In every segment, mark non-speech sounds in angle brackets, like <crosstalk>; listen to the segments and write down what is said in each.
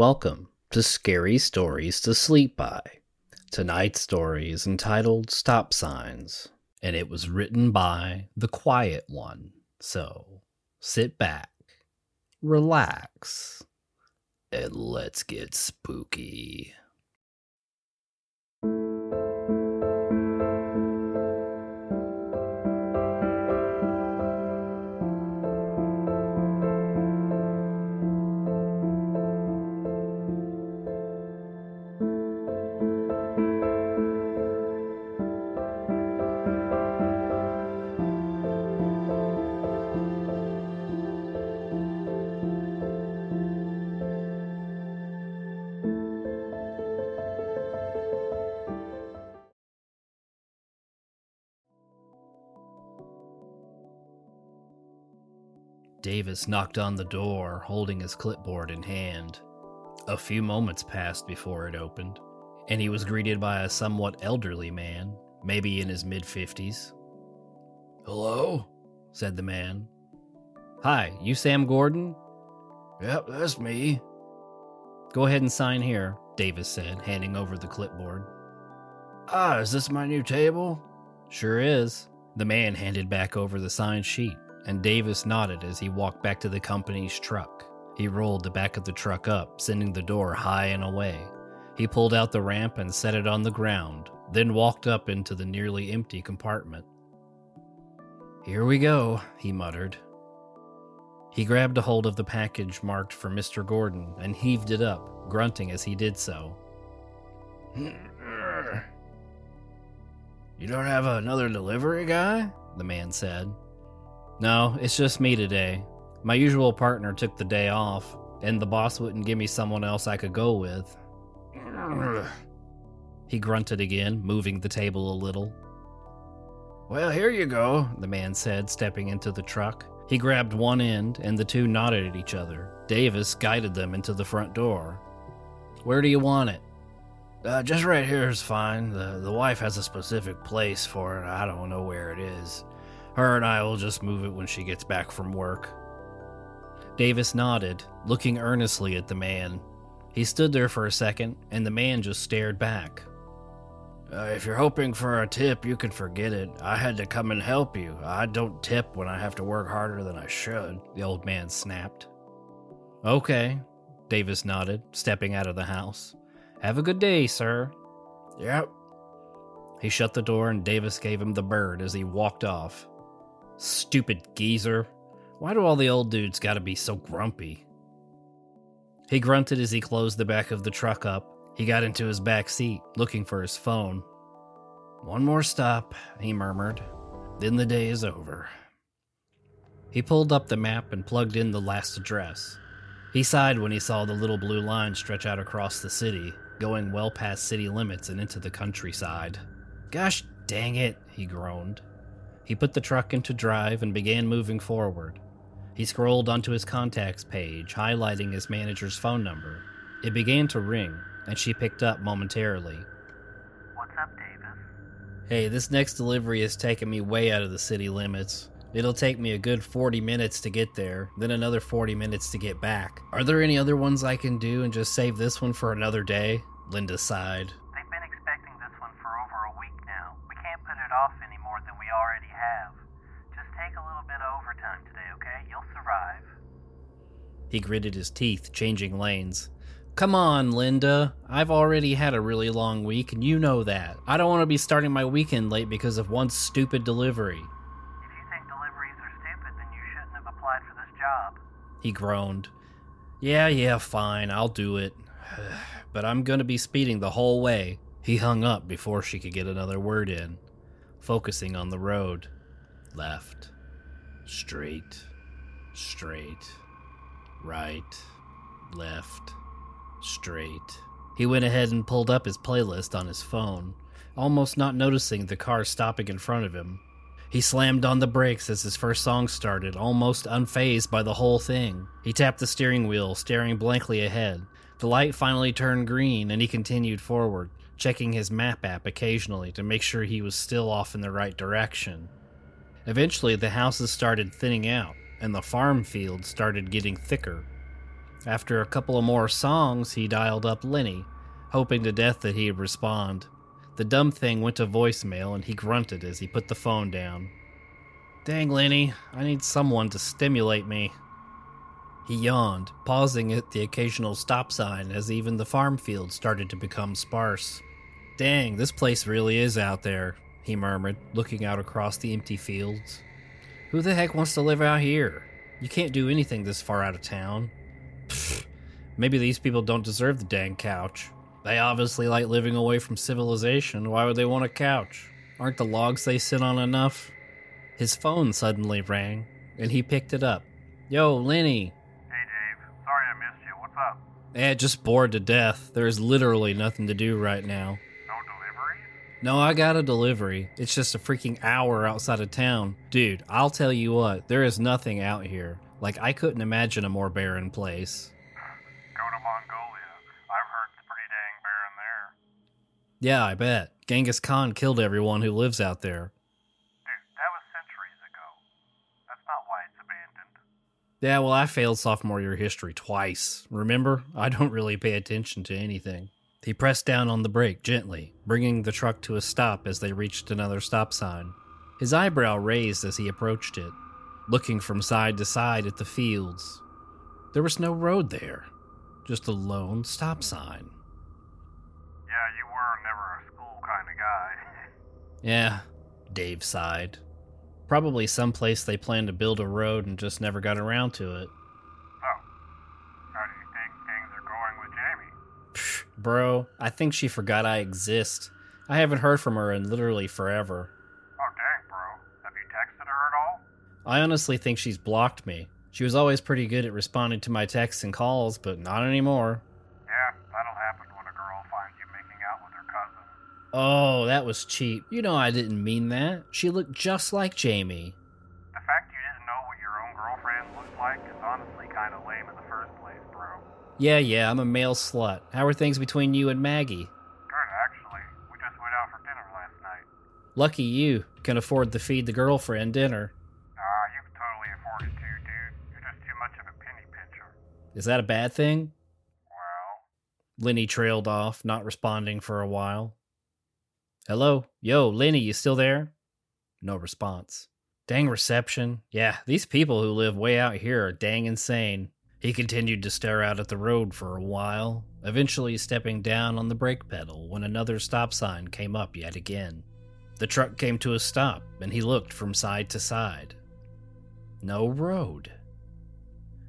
Welcome to Scary Stories to Sleep By. Tonight's story is entitled Stop Signs, and it was written by The Quiet One. So sit back, relax, and let's get spooky. Davis knocked on the door, holding his clipboard in hand. A few moments passed before it opened, and he was greeted by a somewhat elderly man, maybe in his mid 50s. Hello? said the man. Hi, you Sam Gordon? Yep, that's me. Go ahead and sign here, Davis said, handing over the clipboard. Ah, is this my new table? Sure is. The man handed back over the signed sheet and Davis nodded as he walked back to the company's truck. He rolled the back of the truck up, sending the door high and away. He pulled out the ramp and set it on the ground, then walked up into the nearly empty compartment. Here we go, he muttered. He grabbed a hold of the package marked for Mr. Gordon and heaved it up, grunting as he did so. <laughs> You don't have another delivery guy? The man said. No, it's just me today. My usual partner took the day off, and the boss wouldn't give me someone else I could go with. He grunted again, moving the table a little. Well, here you go, the man said, stepping into the truck. He grabbed one end, and the two nodded at each other. Davis guided them into the front door. Where do you want it? Uh, just right here is fine. The, the wife has a specific place for it. I don't know where it is. Her and I will just move it when she gets back from work. Davis nodded, looking earnestly at the man. He stood there for a second, and the man just stared back. Uh, if you're hoping for a tip, you can forget it. I had to come and help you. I don't tip when I have to work harder than I should, the old man snapped. Okay, Davis nodded, stepping out of the house. Have a good day, sir. Yep. He shut the door and Davis gave him the bird as he walked off. Stupid geezer. Why do all the old dudes gotta be so grumpy? He grunted as he closed the back of the truck up. He got into his back seat, looking for his phone. One more stop, he murmured. Then the day is over. He pulled up the map and plugged in the last address. He sighed when he saw the little blue line stretch out across the city, going well past city limits and into the countryside. Gosh dang it, he groaned. He put the truck into drive and began moving forward. He scrolled onto his contacts page, highlighting his manager's phone number. It began to ring, and she picked up momentarily. What's up, Davis? Hey, this next delivery is taking me way out of the city limits. It'll take me a good 40 minutes to get there, then another 40 minutes to get back. Are there any other ones I can do and just save this one for another day? Linda sighed. He gritted his teeth, changing lanes. Come on, Linda. I've already had a really long week, and you know that. I don't want to be starting my weekend late because of one stupid delivery. If you think deliveries are stupid, then you shouldn't have applied for this job. He groaned. Yeah, yeah, fine, I'll do it. <sighs> but I'm gonna be speeding the whole way. He hung up before she could get another word in, focusing on the road. Left. Straight. Straight right, left, straight. He went ahead and pulled up his playlist on his phone, almost not noticing the car stopping in front of him. He slammed on the brakes as his first song started, almost unfazed by the whole thing. He tapped the steering wheel, staring blankly ahead. The light finally turned green, and he continued forward, checking his map app occasionally to make sure he was still off in the right direction. Eventually, the houses started thinning out and the farm fields started getting thicker. After a couple of more songs, he dialed up Lenny, hoping to death that he'd respond. The dumb thing went to voicemail and he grunted as he put the phone down. Dang, Lenny, I need someone to stimulate me. He yawned, pausing at the occasional stop sign as even the farm fields started to become sparse. Dang, this place really is out there, he murmured, looking out across the empty fields. Who the heck wants to live out here? You can't do anything this far out of town. Pfft, maybe these people don't deserve the dang couch. They obviously like living away from civilization. Why would they want a couch? Aren't the logs they sit on enough? His phone suddenly rang, and he picked it up. Yo, Lenny. Hey, Dave. Sorry I missed you. What's up? Eh, just bored to death. There's literally nothing to do right now. No I got a delivery. It's just a freaking hour outside of town. Dude, I'll tell you what, there is nothing out here. Like, I couldn't imagine a more barren place. Go to Mongolia. I've heard it's pretty dang barren there. Yeah, I bet. Genghis Khan killed everyone who lives out there. Dude, that was centuries ago. That's not why it's abandoned. Yeah, well, I failed sophomore year history twice. Remember? I don't really pay attention to anything. He pressed down on the brake gently, bringing the truck to a stop as they reached another stop sign. His eyebrow raised as he approached it, looking from side to side at the fields. There was no road there, just a lone stop sign. Yeah, you were never a school kind of guy. <laughs> Yeah, Dave sighed. Probably someplace they planned to build a road and just never got around to it. so, how do you think things are going with Jamie? Psh, bro, I think she forgot I exist. I haven't heard from her in literally forever. Oh, dang, bro. Have you texted her at all? I honestly think she's blocked me. She was always pretty good at responding to my texts and calls, but not anymore. Yeah, that'll happen when a girl finds you making out with her cousin. Oh, that was cheap. You know I didn't mean that. She looked just like Jamie. The fact you didn't know what your own girlfriend looked like is honestly kind of lame in the first place, bro. Yeah, yeah, I'm a male slut. How are things between you and Maggie? Good, actually. We just went out for dinner last night. Lucky you can afford to feed the girlfriend dinner. Ah, you can totally afford it too, dude. You're just too much of a penny pincher. Is that a bad thing? Well, Lenny trailed off, not responding for a while. Hello? Yo, Lenny, you still there? No response. Dang reception. Yeah, these people who live way out here are dang insane. He continued to stare out at the road for a while, eventually stepping down on the brake pedal when another stop sign came up yet again. The truck came to a stop, and he looked from side to side. No road.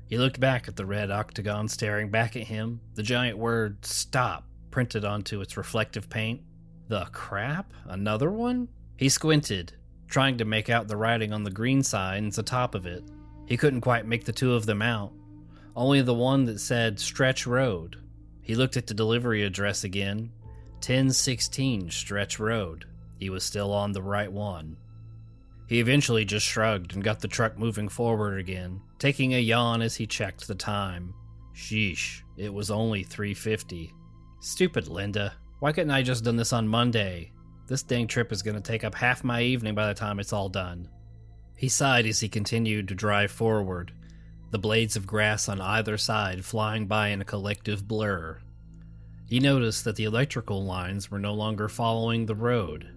He looked back at the red octagon staring back at him, the giant word stop printed onto its reflective paint. The crap? Another one? He squinted, trying to make out the writing on the green signs atop of it. He couldn't quite make the two of them out, only the one that said Stretch Road. He looked at the delivery address again 1016 Stretch Road. He was still on the right one. He eventually just shrugged and got the truck moving forward again, taking a yawn as he checked the time. Sheesh, it was only 350. Stupid Linda. Why couldn't I just done this on Monday? This dang trip is going to take up half my evening by the time it's all done. He sighed as he continued to drive forward, the blades of grass on either side flying by in a collective blur. He noticed that the electrical lines were no longer following the road.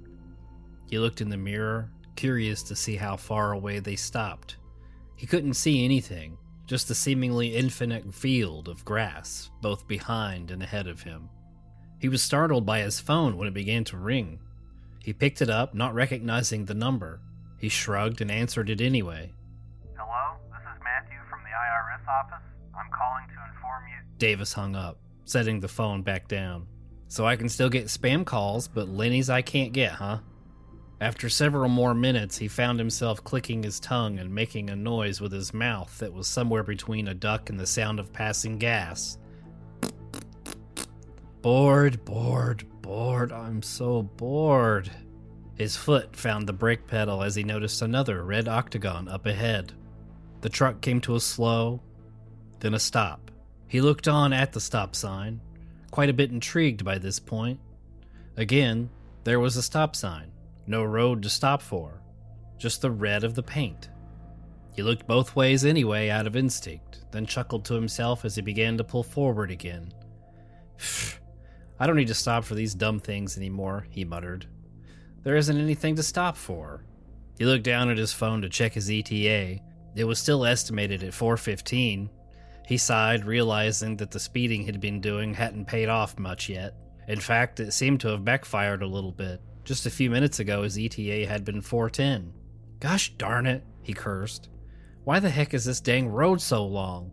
He looked in the mirror, curious to see how far away they stopped. He couldn't see anything, just a seemingly infinite field of grass, both behind and ahead of him. He was startled by his phone when it began to ring. He picked it up, not recognizing the number. He shrugged and answered it anyway. Office. I'm calling to inform you. Davis hung up, setting the phone back down. So I can still get spam calls, but Lenny's I can't get, huh? After several more minutes, he found himself clicking his tongue and making a noise with his mouth that was somewhere between a duck and the sound of passing gas. Bored, bored, bored. I'm so bored. His foot found the brake pedal as he noticed another red octagon up ahead. The truck came to a slow, then a stop. He looked on at the stop sign, quite a bit intrigued by this point. Again, there was a stop sign, no road to stop for, just the red of the paint. He looked both ways anyway out of instinct, then chuckled to himself as he began to pull forward again. <sighs> I don't need to stop for these dumb things anymore, he muttered. There isn't anything to stop for. He looked down at his phone to check his ETA. It was still estimated at 415. He sighed, realizing that the speeding he'd been doing hadn't paid off much yet. In fact, it seemed to have backfired a little bit. Just a few minutes ago, his ETA had been 410. Gosh darn it, he cursed. Why the heck is this dang road so long?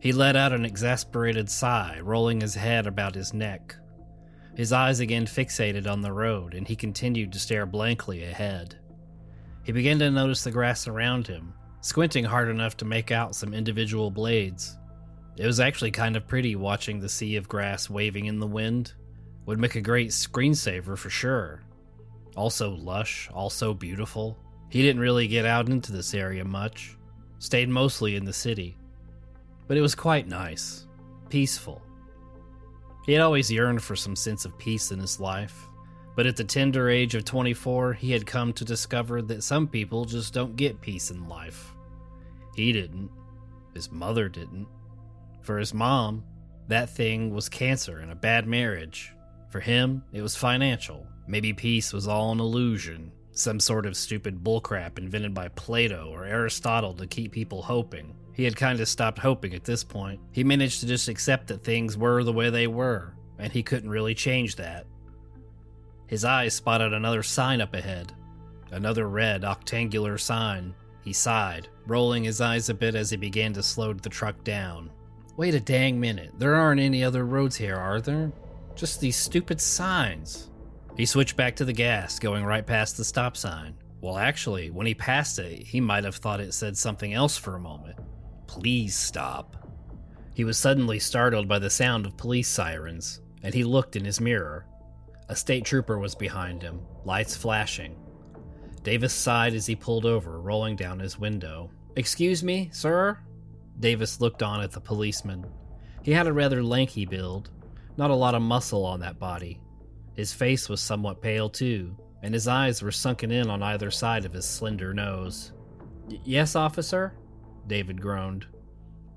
He let out an exasperated sigh, rolling his head about his neck. His eyes again fixated on the road, and he continued to stare blankly ahead. He began to notice the grass around him, squinting hard enough to make out some individual blades. It was actually kind of pretty watching the sea of grass waving in the wind. Would make a great screensaver for sure. Also lush, also beautiful. He didn't really get out into this area much, stayed mostly in the city. But it was quite nice, peaceful. He had always yearned for some sense of peace in his life, but at the tender age of 24, he had come to discover that some people just don't get peace in life. He didn't. His mother didn't. For his mom, that thing was cancer and a bad marriage. For him, it was financial. Maybe peace was all an illusion, some sort of stupid bullcrap invented by Plato or Aristotle to keep people hoping. He had kind of stopped hoping at this point. He managed to just accept that things were the way they were, and he couldn't really change that. His eyes spotted another sign up ahead. Another red, octangular sign. He sighed, rolling his eyes a bit as he began to slow the truck down. Wait a dang minute. There aren't any other roads here, are there? Just these stupid signs. He switched back to the gas, going right past the stop sign. Well, actually, when he passed it, he might have thought it said something else for a moment. Please stop. He was suddenly startled by the sound of police sirens, and he looked in his mirror. A state trooper was behind him, lights flashing. Davis sighed as he pulled over, rolling down his window. Excuse me, sir? Davis looked on at the policeman. He had a rather lanky build, not a lot of muscle on that body. His face was somewhat pale, too, and his eyes were sunken in on either side of his slender nose. yes, officer? David groaned.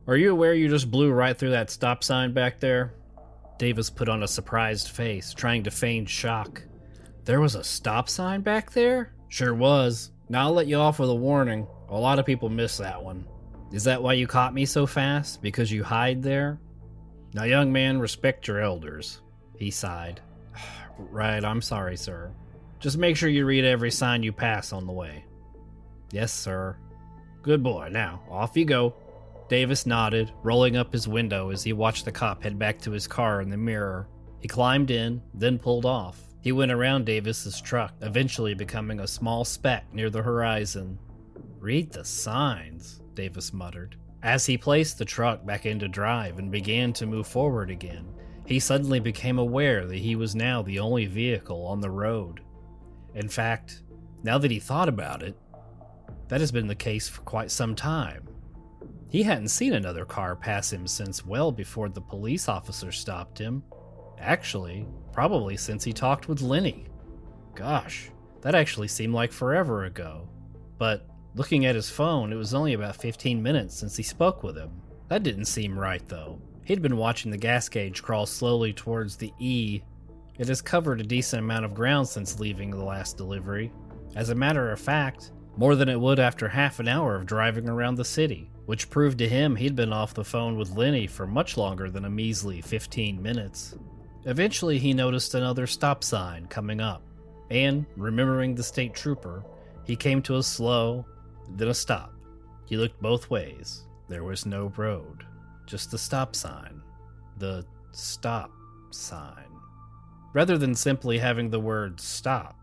Are you aware you just blew right through that stop sign back there? Davis put on a surprised face, trying to feign shock. There was a stop sign back there? Sure was. Now I'll let you off with a warning. A lot of people miss that one. Is that why you caught me so fast? Because you hide there? Now, young man, respect your elders. He sighed. <sighs> right, I'm sorry, sir. Just make sure you read every sign you pass on the way. Yes, sir. Good boy. Now, off you go. Davis nodded, rolling up his window as he watched the cop head back to his car in the mirror. He climbed in, then pulled off. He went around Davis's truck, eventually becoming a small speck near the horizon. Read the signs, Davis muttered. As he placed the truck back into drive and began to move forward again, he suddenly became aware that he was now the only vehicle on the road. In fact, now that he thought about it, that has been the case for quite some time. He hadn't seen another car pass him since well before the police officer stopped him. Actually, probably since he talked with Lenny. Gosh, that actually seemed like forever ago. But looking at his phone, it was only about 15 minutes since he spoke with him. That didn't seem right, though. He'd been watching the gas gauge crawl slowly towards the E. It has covered a decent amount of ground since leaving the last delivery. As a matter of fact, more than it would after half an hour of driving around the city, which proved to him he'd been off the phone with Lenny for much longer than a measly 15 minutes. Eventually, he noticed another stop sign coming up, and, remembering the state trooper, he came to a slow, then a stop. He looked both ways. There was no road, just the stop sign. The stop sign. Rather than simply having the word stop,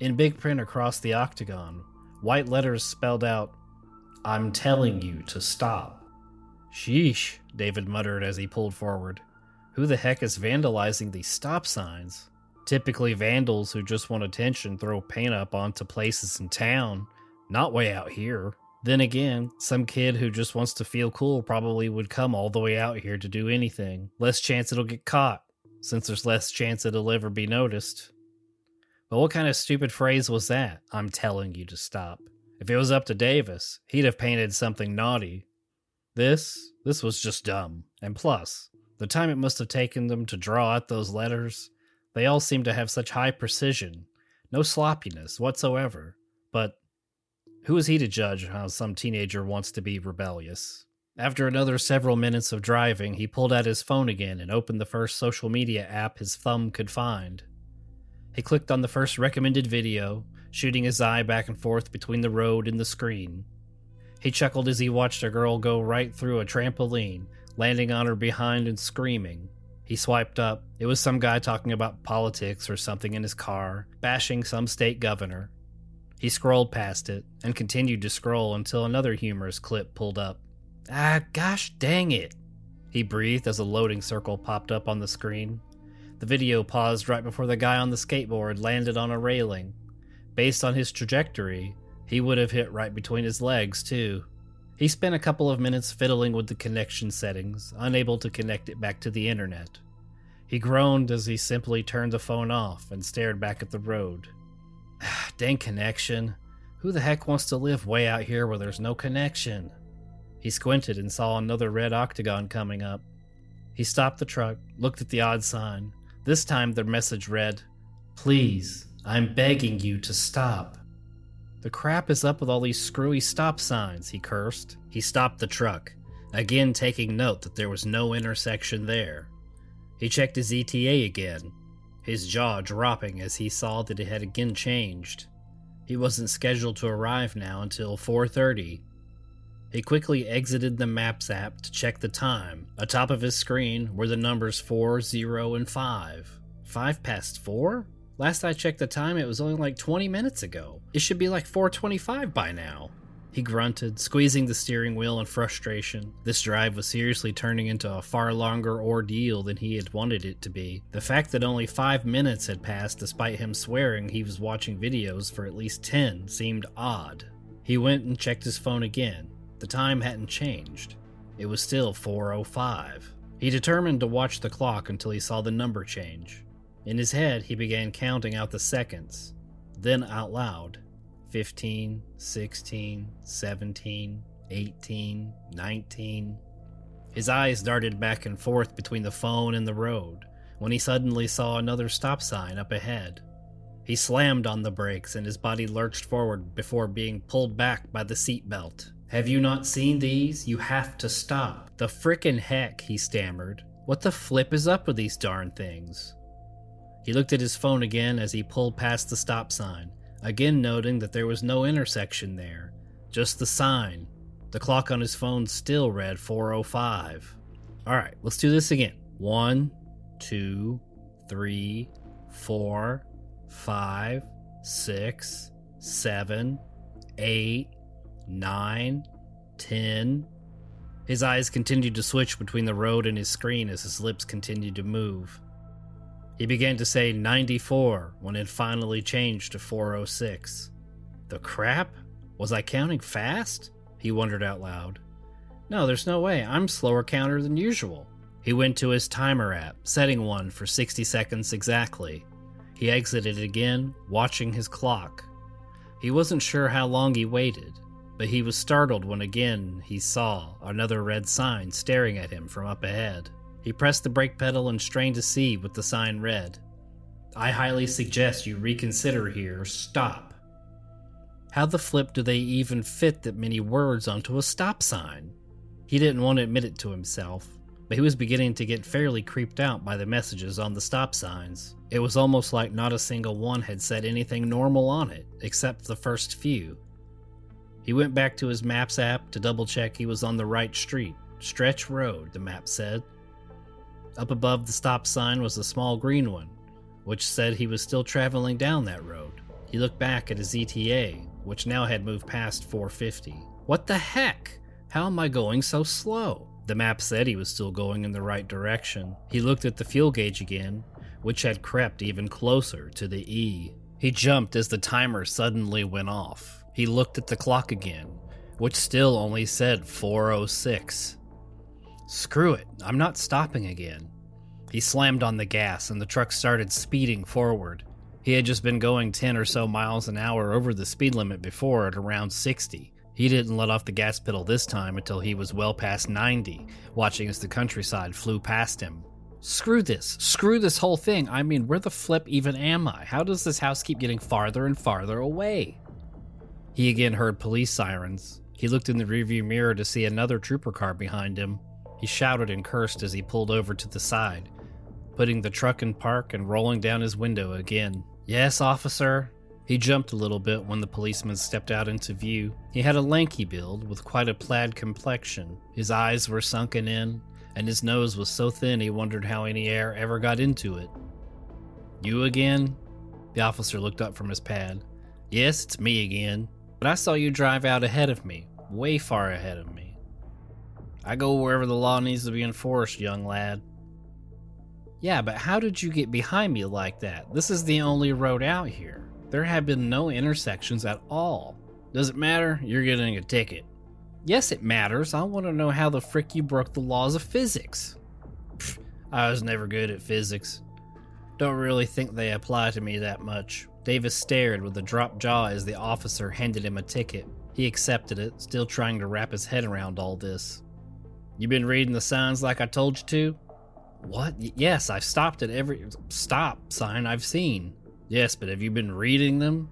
in big print across the octagon, white letters spelled out, I'm telling you to stop. Sheesh, David muttered as he pulled forward. Who the heck is vandalizing these stop signs? Typically, vandals who just want attention throw paint up onto places in town, not way out here. Then again, some kid who just wants to feel cool probably would come all the way out here to do anything. Less chance it'll get caught, since there's less chance it'll ever be noticed. But what kind of stupid phrase was that? I'm telling you to stop. If it was up to Davis, he'd have painted something naughty. This, this was just dumb. And plus, the time it must have taken them to draw out those letters, they all seemed to have such high precision, no sloppiness whatsoever. But who is he to judge how some teenager wants to be rebellious? After another several minutes of driving, he pulled out his phone again and opened the first social media app his thumb could find. He clicked on the first recommended video, shooting his eye back and forth between the road and the screen. He chuckled as he watched a girl go right through a trampoline, landing on her behind and screaming. He swiped up. It was some guy talking about politics or something in his car, bashing some state governor. He scrolled past it and continued to scroll until another humorous clip pulled up. Ah, gosh dang it! He breathed as a loading circle popped up on the screen. The video paused right before the guy on the skateboard landed on a railing. Based on his trajectory, he would have hit right between his legs, too. He spent a couple of minutes fiddling with the connection settings, unable to connect it back to the internet. He groaned as he simply turned the phone off and stared back at the road. <sighs> Dang connection. Who the heck wants to live way out here where there's no connection? He squinted and saw another red octagon coming up. He stopped the truck, looked at the odd sign, this time the message read, Please, I'm begging you to stop. The crap is up with all these screwy stop signs, he cursed. He stopped the truck, again taking note that there was no intersection there. He checked his ETA again, his jaw dropping as he saw that it had again changed. He wasn't scheduled to arrive now until 4:30. He quickly exited the Maps app to check the time. Atop of his screen were the numbers 4, 0, and 5. 5 past 4? Last I checked the time, it was only like 20 minutes ago. It should be like 425 by now. He grunted, squeezing the steering wheel in frustration. This drive was seriously turning into a far longer ordeal than he had wanted it to be. The fact that only five minutes had passed despite him swearing he was watching videos for at least 10 seemed odd. He went and checked his phone again. The time hadn't changed. It was still 4:05. He determined to watch the clock until he saw the number change. In his head, he began counting out the seconds. Then out loud, 15, 16, 17, 18, 19. His eyes darted back and forth between the phone and the road when he suddenly saw another stop sign up ahead. He slammed on the brakes and his body lurched forward before being pulled back by the seatbelt. Have you not seen these? You have to stop. The frickin' heck, he stammered. What the flip is up with these darn things? He looked at his phone again as he pulled past the stop sign, again noting that there was no intersection there, just the sign. The clock on his phone still read 405. Alright, let's do this again. One, two, three, four, five, six, seven, eight, nine, ten. His eyes continued to switch between the road and his screen as his lips continued to move. He began to say 94 when it finally changed to 406. The crap? Was I counting fast? He wondered out loud. No, there's no way. I'm slower counter than usual. He went to his timer app, setting one for 60 seconds exactly. He exited again, watching his clock. He wasn't sure how long he waited but he was startled when again he saw another red sign staring at him from up ahead. He pressed the brake pedal and strained to see what the sign read. I highly suggest you reconsider here. Stop. How the flip do they even fit that many words onto a stop sign? He didn't want to admit it to himself, but he was beginning to get fairly creeped out by the messages on the stop signs. It was almost like not a single one had said anything normal on it, except the first few, he went back to his Maps app to double check he was on the right street. Stretch Road, the map said. Up above the stop sign was a small green one, which said he was still traveling down that road. He looked back at his ETA, which now had moved past 450. What the heck? How am I going so slow? The map said he was still going in the right direction. He looked at the fuel gauge again, which had crept even closer to the E. He jumped as the timer suddenly went off. He looked at the clock again, which still only said 406. Screw it, I'm not stopping again. He slammed on the gas and the truck started speeding forward. He had just been going 10 or so miles an hour over the speed limit before at around 60. He didn't let off the gas pedal this time until he was well past 90, watching as the countryside flew past him. Screw this. Screw this whole thing. I mean, where the flip even am I? How does this house keep getting farther and farther away? He again heard police sirens. He looked in the rearview mirror to see another trooper car behind him. He shouted and cursed as he pulled over to the side, putting the truck in park and rolling down his window again. Yes, officer. He jumped a little bit when the policeman stepped out into view. He had a lanky build with quite a plaid complexion. His eyes were sunken in, and his nose was so thin he wondered how any air ever got into it. You again? The officer looked up from his pad. Yes, it's me again. But I saw you drive out ahead of me, way far ahead of me. I go wherever the law needs to be enforced, young lad. Yeah, but how did you get behind me like that? This is the only road out here. There have been no intersections at all. Does it matter? You're getting a ticket. Yes, it matters. I want to know how the frick you broke the laws of physics. Pfft, I was never good at physics. Don't really think they apply to me that much. Davis stared with a dropped jaw as the officer handed him a ticket. He accepted it, still trying to wrap his head around all this. You been reading the signs like I told you to? What? Yes, I've stopped at every stop sign I've seen. Yes, but have you been reading them?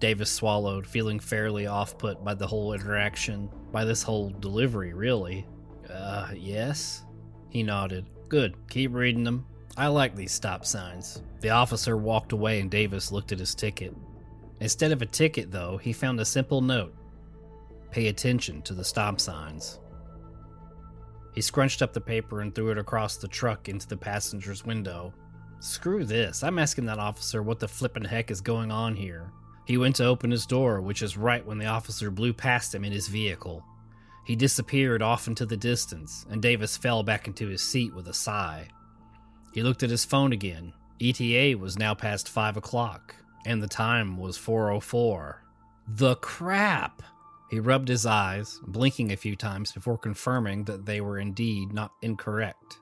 Davis swallowed, feeling fairly off put by the whole interaction, by this whole delivery, really. Uh, yes? He nodded. Good, keep reading them. I like these stop signs. The officer walked away and Davis looked at his ticket. Instead of a ticket, though, he found a simple note Pay attention to the stop signs. He scrunched up the paper and threw it across the truck into the passenger's window. Screw this, I'm asking that officer what the flippin' heck is going on here. He went to open his door, which is right when the officer blew past him in his vehicle. He disappeared off into the distance, and Davis fell back into his seat with a sigh. He looked at his phone again. ETA was now past 5 o'clock, and the time was 4.04. The crap! He rubbed his eyes, blinking a few times before confirming that they were indeed not incorrect.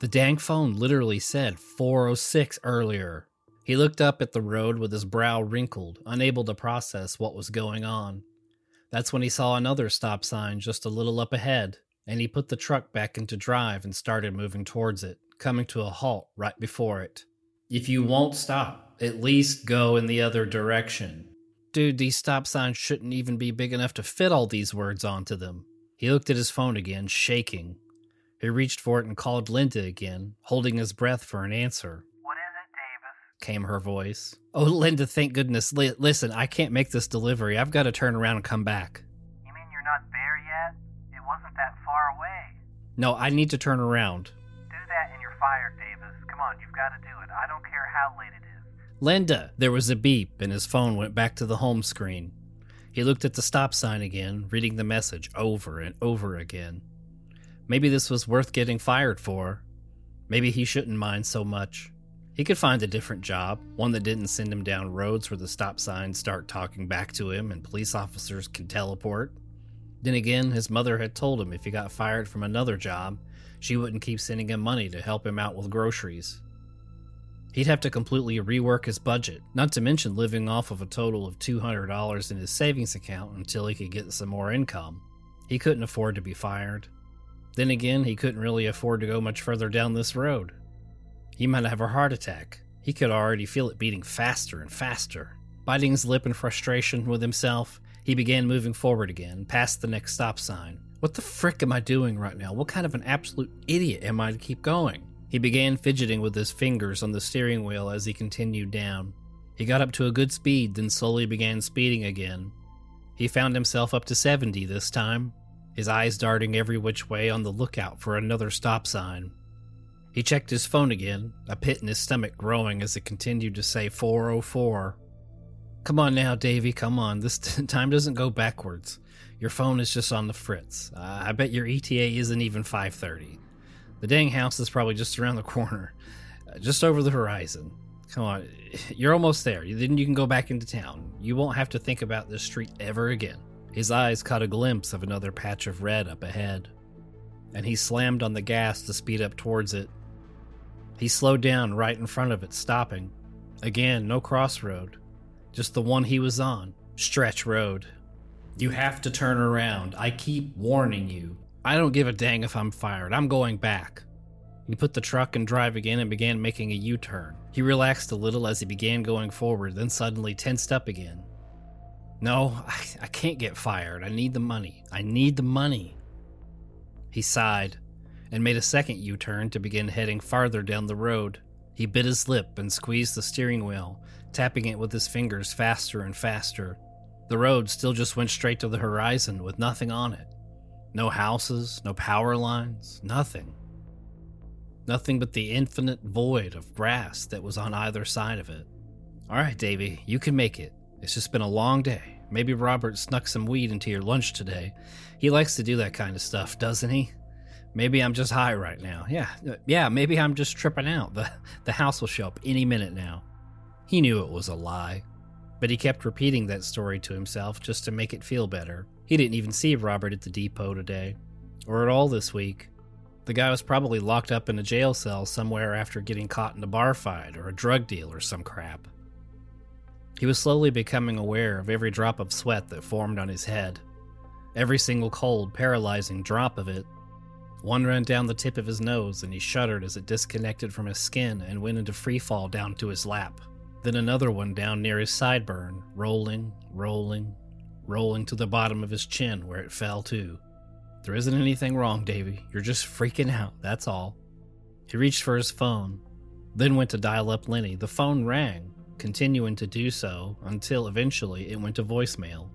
The dang phone literally said 406 earlier. He looked up at the road with his brow wrinkled, unable to process what was going on. That's when he saw another stop sign just a little up ahead, and he put the truck back into drive and started moving towards it, coming to a halt right before it. If you won't stop, at least go in the other direction. Dude, these stop signs shouldn't even be big enough to fit all these words onto them. He looked at his phone again, shaking. He reached for it and called Linda again, holding his breath for an answer. What is it, Davis? Came her voice. Oh, Linda, thank goodness. Li- listen, I can't make this delivery. I've got to turn around and come back. You mean you're not there yet? It wasn't that far away. No, I need to turn around. Do that and you're fired, Davis. Come on, you've got to do it. I don't care how late it is. Linda! There was a beep, and his phone went back to the home screen. He looked at the stop sign again, reading the message over and over again. Maybe this was worth getting fired for. Maybe he shouldn't mind so much. He could find a different job, one that didn't send him down roads where the stop signs start talking back to him and police officers can teleport. Then again, his mother had told him if he got fired from another job, she wouldn't keep sending him money to help him out with groceries. He'd have to completely rework his budget, not to mention living off of a total of $200 in his savings account until he could get some more income. He couldn't afford to be fired. Then again, he couldn't really afford to go much further down this road. He might have a heart attack. He could already feel it beating faster and faster. Biting his lip in frustration with himself, he began moving forward again, past the next stop sign. What the frick am I doing right now? What kind of an absolute idiot am I to keep going? He began fidgeting with his fingers on the steering wheel as he continued down. He got up to a good speed, then slowly began speeding again. He found himself up to 70 this time, his eyes darting every which way on the lookout for another stop sign. He checked his phone again, a pit in his stomach growing as it continued to say 404. Come on now, Davy, come on. This <laughs> time doesn't go backwards. Your phone is just on the fritz. Uh, I bet your ETA isn't even 530. The dang house is probably just around the corner, uh, just over the horizon. Come on, <laughs> you're almost there. Then you can go back into town. You won't have to think about this street ever again. His eyes caught a glimpse of another patch of red up ahead, and he slammed on the gas to speed up towards it. He slowed down right in front of it, stopping. Again, no crossroad, just the one he was on Stretch Road. You have to turn around. I keep warning you. I don't give a dang if I'm fired. I'm going back. He put the truck in drive again and began making a U turn. He relaxed a little as he began going forward, then suddenly tensed up again. No, I, I can't get fired. I need the money. I need the money. He sighed and made a second U turn to begin heading farther down the road. He bit his lip and squeezed the steering wheel, tapping it with his fingers faster and faster. The road still just went straight to the horizon with nothing on it. No houses, no power lines, nothing. Nothing but the infinite void of grass that was on either side of it. All right, Davy, you can make it. It's just been a long day. Maybe Robert snuck some weed into your lunch today. He likes to do that kind of stuff, doesn't he? Maybe I'm just high right now. Yeah, uh, yeah, maybe I'm just tripping out. The, the house will show up any minute now. He knew it was a lie, but he kept repeating that story to himself just to make it feel better. He didn't even see Robert at the depot today, or at all this week. The guy was probably locked up in a jail cell somewhere after getting caught in a bar fight or a drug deal or some crap. He was slowly becoming aware of every drop of sweat that formed on his head. Every single cold, paralyzing drop of it. One ran down the tip of his nose, and he shuddered as it disconnected from his skin and went into free fall down to his lap. Then another one down near his sideburn, rolling, rolling, rolling to the bottom of his chin where it fell too. There isn't anything wrong, Davy. You're just freaking out, that's all. He reached for his phone, then went to dial up Lenny. The phone rang, continuing to do so until eventually it went to voicemail.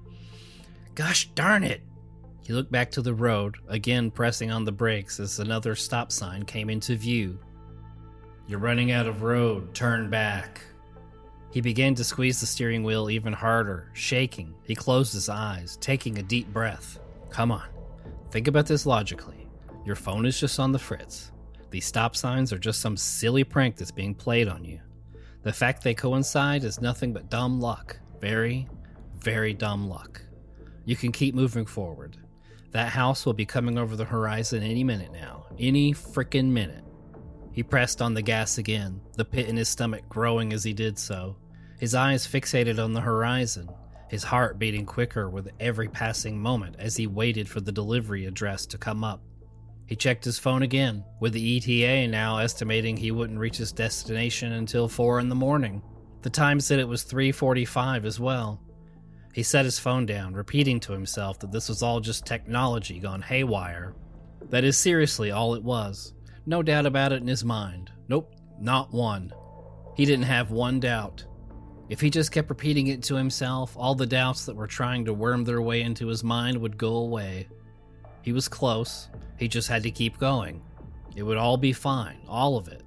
Gosh darn it! He looked back to the road, again pressing on the brakes as another stop sign came into view. You're running out of road, turn back. He began to squeeze the steering wheel even harder, shaking. He closed his eyes, taking a deep breath. Come on, Think about this logically. Your phone is just on the fritz. These stop signs are just some silly prank that's being played on you. The fact they coincide is nothing but dumb luck. Very, very dumb luck. You can keep moving forward. That house will be coming over the horizon any minute now. Any frickin' minute. He pressed on the gas again, the pit in his stomach growing as he did so. His eyes fixated on the horizon, his heart beating quicker with every passing moment as he waited for the delivery address to come up. He checked his phone again, with the ETA now estimating he wouldn't reach his destination until 4 in the morning. The time said it was 3:45 as well. He set his phone down, repeating to himself that this was all just technology gone haywire. That is seriously all it was. No doubt about it in his mind. Nope, not one. He didn't have one doubt. If he just kept repeating it to himself, all the doubts that were trying to worm their way into his mind would go away. He was close, he just had to keep going. It would all be fine, all of it.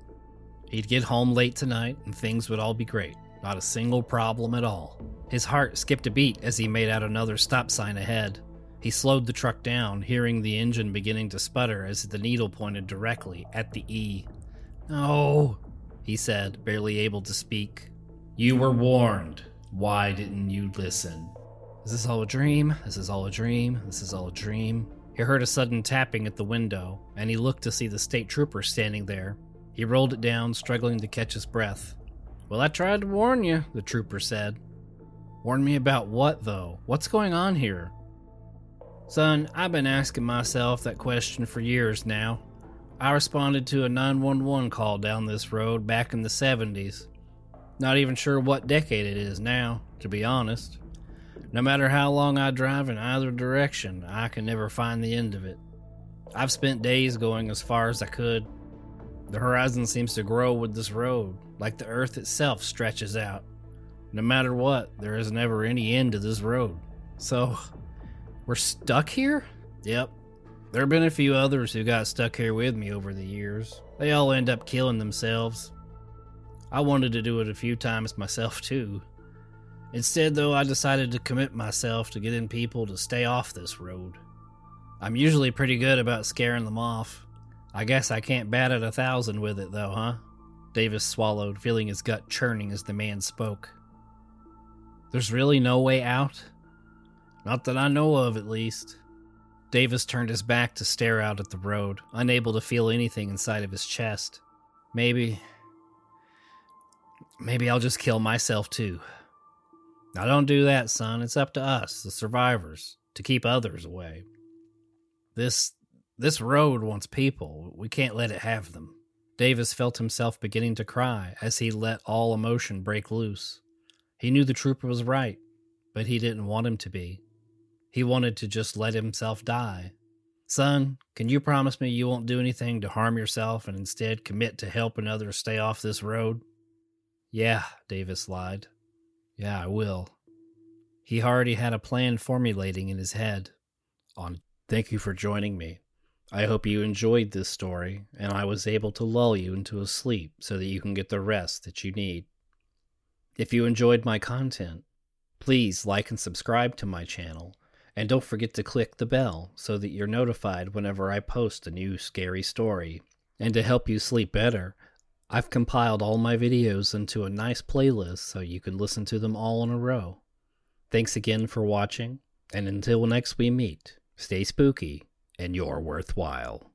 He'd get home late tonight and things would all be great. Not a single problem at all. His heart skipped a beat as he made out another stop sign ahead. He slowed the truck down, hearing the engine beginning to sputter as the needle pointed directly at the E. No, he said, barely able to speak. You were warned. Why didn't you listen? Is this all a dream? This is all a dream. This is all a dream. He heard a sudden tapping at the window, and he looked to see the state trooper standing there. He rolled it down, struggling to catch his breath. Well, I tried to warn you, the trooper said. Warn me about what, though? What's going on here? Son, I've been asking myself that question for years now. I responded to a 911 call down this road back in the 70s. Not even sure what decade it is now, to be honest. No matter how long I drive in either direction, I can never find the end of it. I've spent days going as far as I could. The horizon seems to grow with this road, like the earth itself stretches out. No matter what, there is never any end to this road. So, we're stuck here? Yep. There have been a few others who got stuck here with me over the years. They all end up killing themselves. I wanted to do it a few times <laughs> myself too. Instead, though, I decided to commit myself to getting people to stay off this road. I'm usually pretty good about scaring them off. I guess I can't bat at a thousand with it, though, huh? Davis swallowed, feeling his gut churning as the man spoke. There's really no way out? Not that I know of, at least. Davis turned his back to stare out at the road, unable to feel anything inside of his chest. Maybe, Maybe I'll just kill myself too. Now, don't do that, son. It's up to us, the survivors, to keep others away. This this road wants people. We can't let it have them. Davis felt himself beginning to cry as he let all emotion break loose. He knew the trooper was right, but he didn't want him to be. He wanted to just let himself die. Son, can you promise me you won't do anything to harm yourself and instead commit to helping others stay off this road? Yeah, Davis lied. Yeah, I will. He already had a plan formulating in his head. On thank you for joining me. I hope you enjoyed this story and I was able to lull you into a sleep so that you can get the rest that you need. If you enjoyed my content, please like and subscribe to my channel and don't forget to click the bell so that you're notified whenever I post a new scary story. And to help you sleep better, I've compiled all my videos into a nice playlist so you can listen to them all in a row. Thanks again for watching, and until next we meet, stay spooky and you're worthwhile.